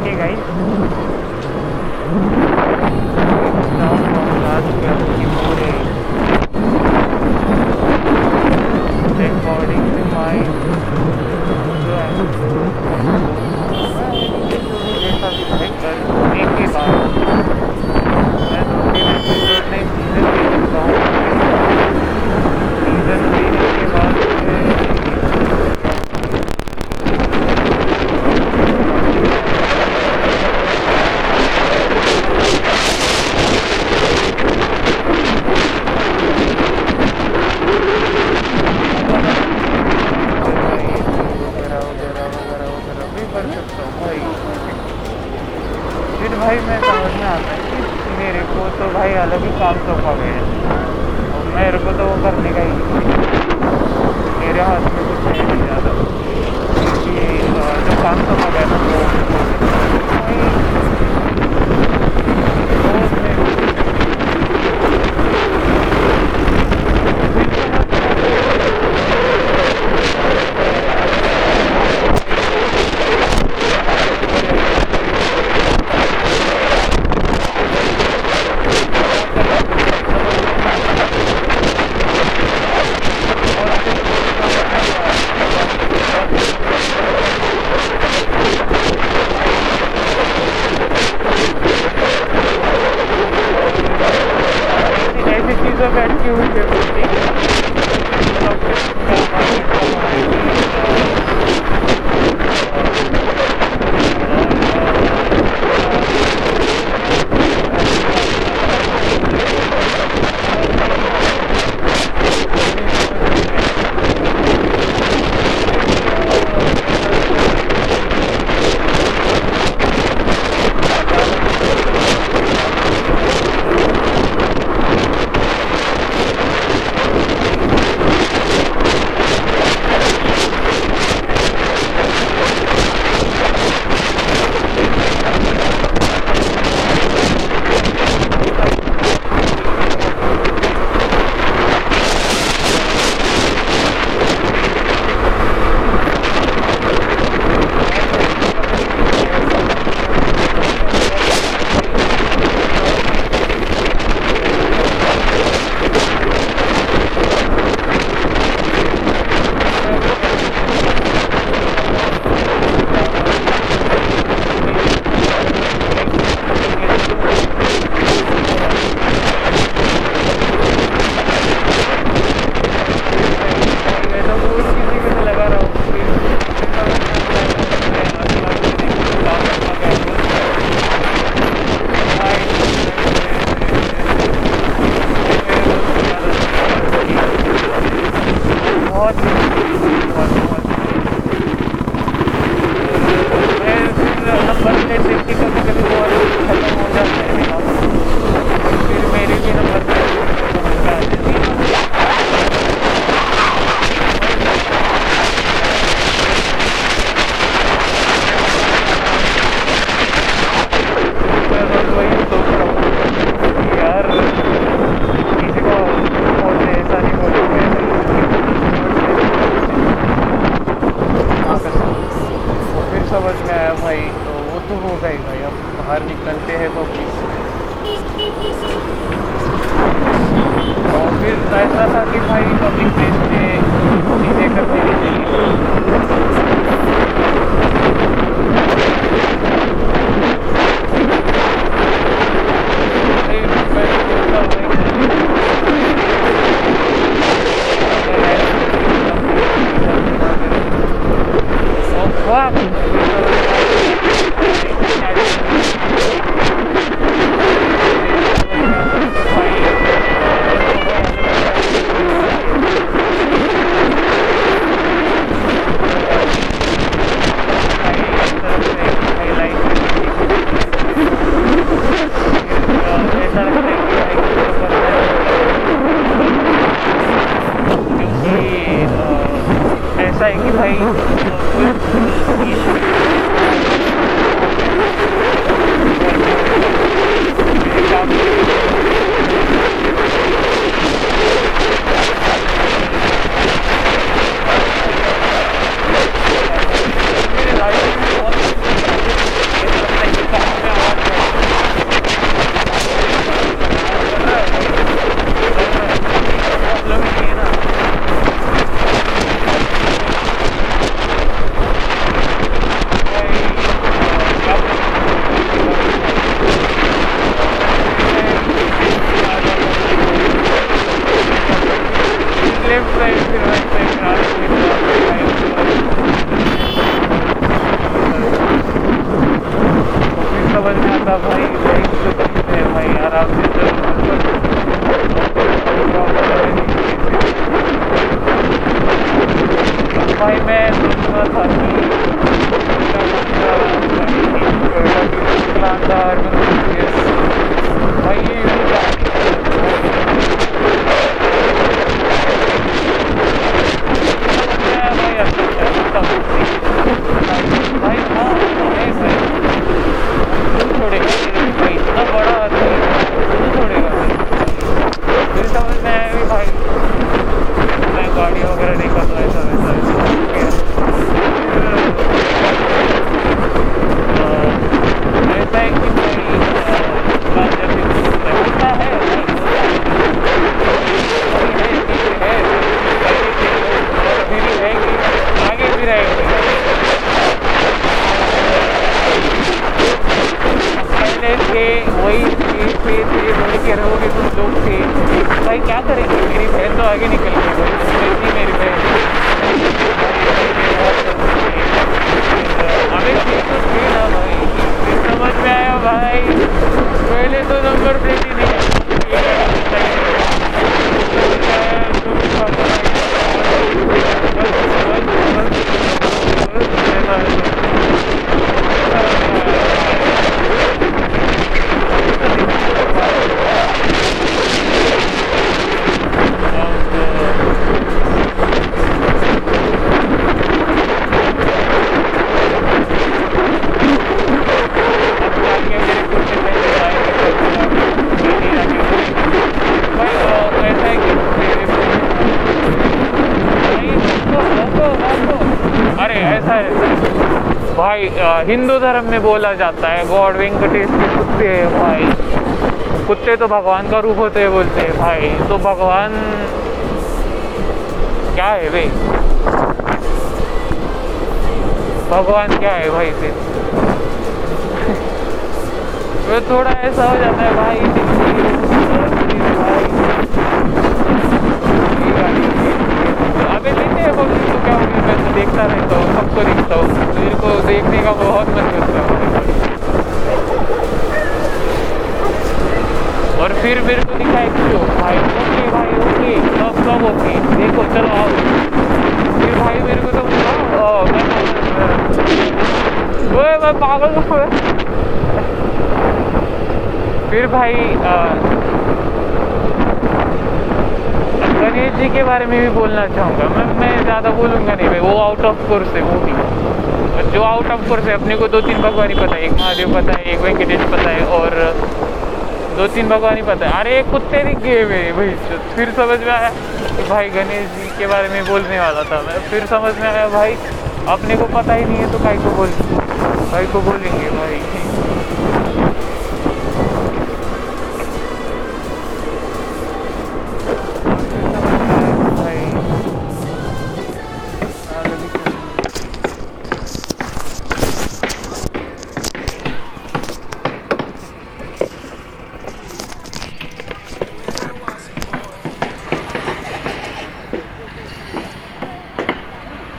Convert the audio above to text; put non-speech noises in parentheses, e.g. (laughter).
Okay guys. भी काम तो खा गए मेरे को तो वो करने का ही मेरे हाथ में कुछ नहीं ज़्यादा। क्योंकि जो काम तो खा गया ना, वो समझ में आया भाई तो वो तो हो गए भाई, अब बाहर निकलते हैं तो और फिर ऐसा था कि भाई पब्लिक प्लेस में चीज़ें करने que vai... भाई, क्या करेंगे मेरी बहन तो आगे निकल गई इतनी मेरी बहन। हमें तो ना भाई? समझ में आया भाई? पहले तो नंबर प्लेट ही नहीं अरे ऐसा है भाई हिंदू धर्म में बोला जाता है, गॉड वेंकटेश के कुत्ते हैं भाई। कुत्ते तो भगवान का रूप होते हैं बोलते हैं भाई तो भगवान क्या है भाई? भगवान क्या है भाई फिर? (laughs) वो थोड़ा ऐसा हो जाता है भाई अबे लेते हैं बोल तो क्या होगी मैं तो देखता रहता हूँ सबको देखता हूँ। मेरे को देखने का बहुत मन करता है। और फिर मेरे को दिखाए क्यों भाई ओके भाई ओके सब सब ओके। देखो चलो आओ। फिर भाई मेरे को तो मैं मैं पागल फिर भाई आ, गणेश जी के बारे में भी बोलना चाहूँगा। मैं मैं ज़्यादा बोलूँगा नहीं भाई, वो आउट ऑफ़ कोर्स है, वो भी। जो आउट ऑफ़ कोर्स है, अपने को दो तीन भगवान ही पता है, एक महादेव पता है, एक वेंकटेश पता है, और दो तीन भगवान ही पता है। अरे, कुत्ते दिख गए मेरे भाई फिर समझ में आया कि भाई, गणेश जी के बारे में बोलने वाला था मैं। फिर समझ में आया, भाई, अपने को पता ही नहीं है तो भाई को बोल, भाई को बोलेंगे, भाई।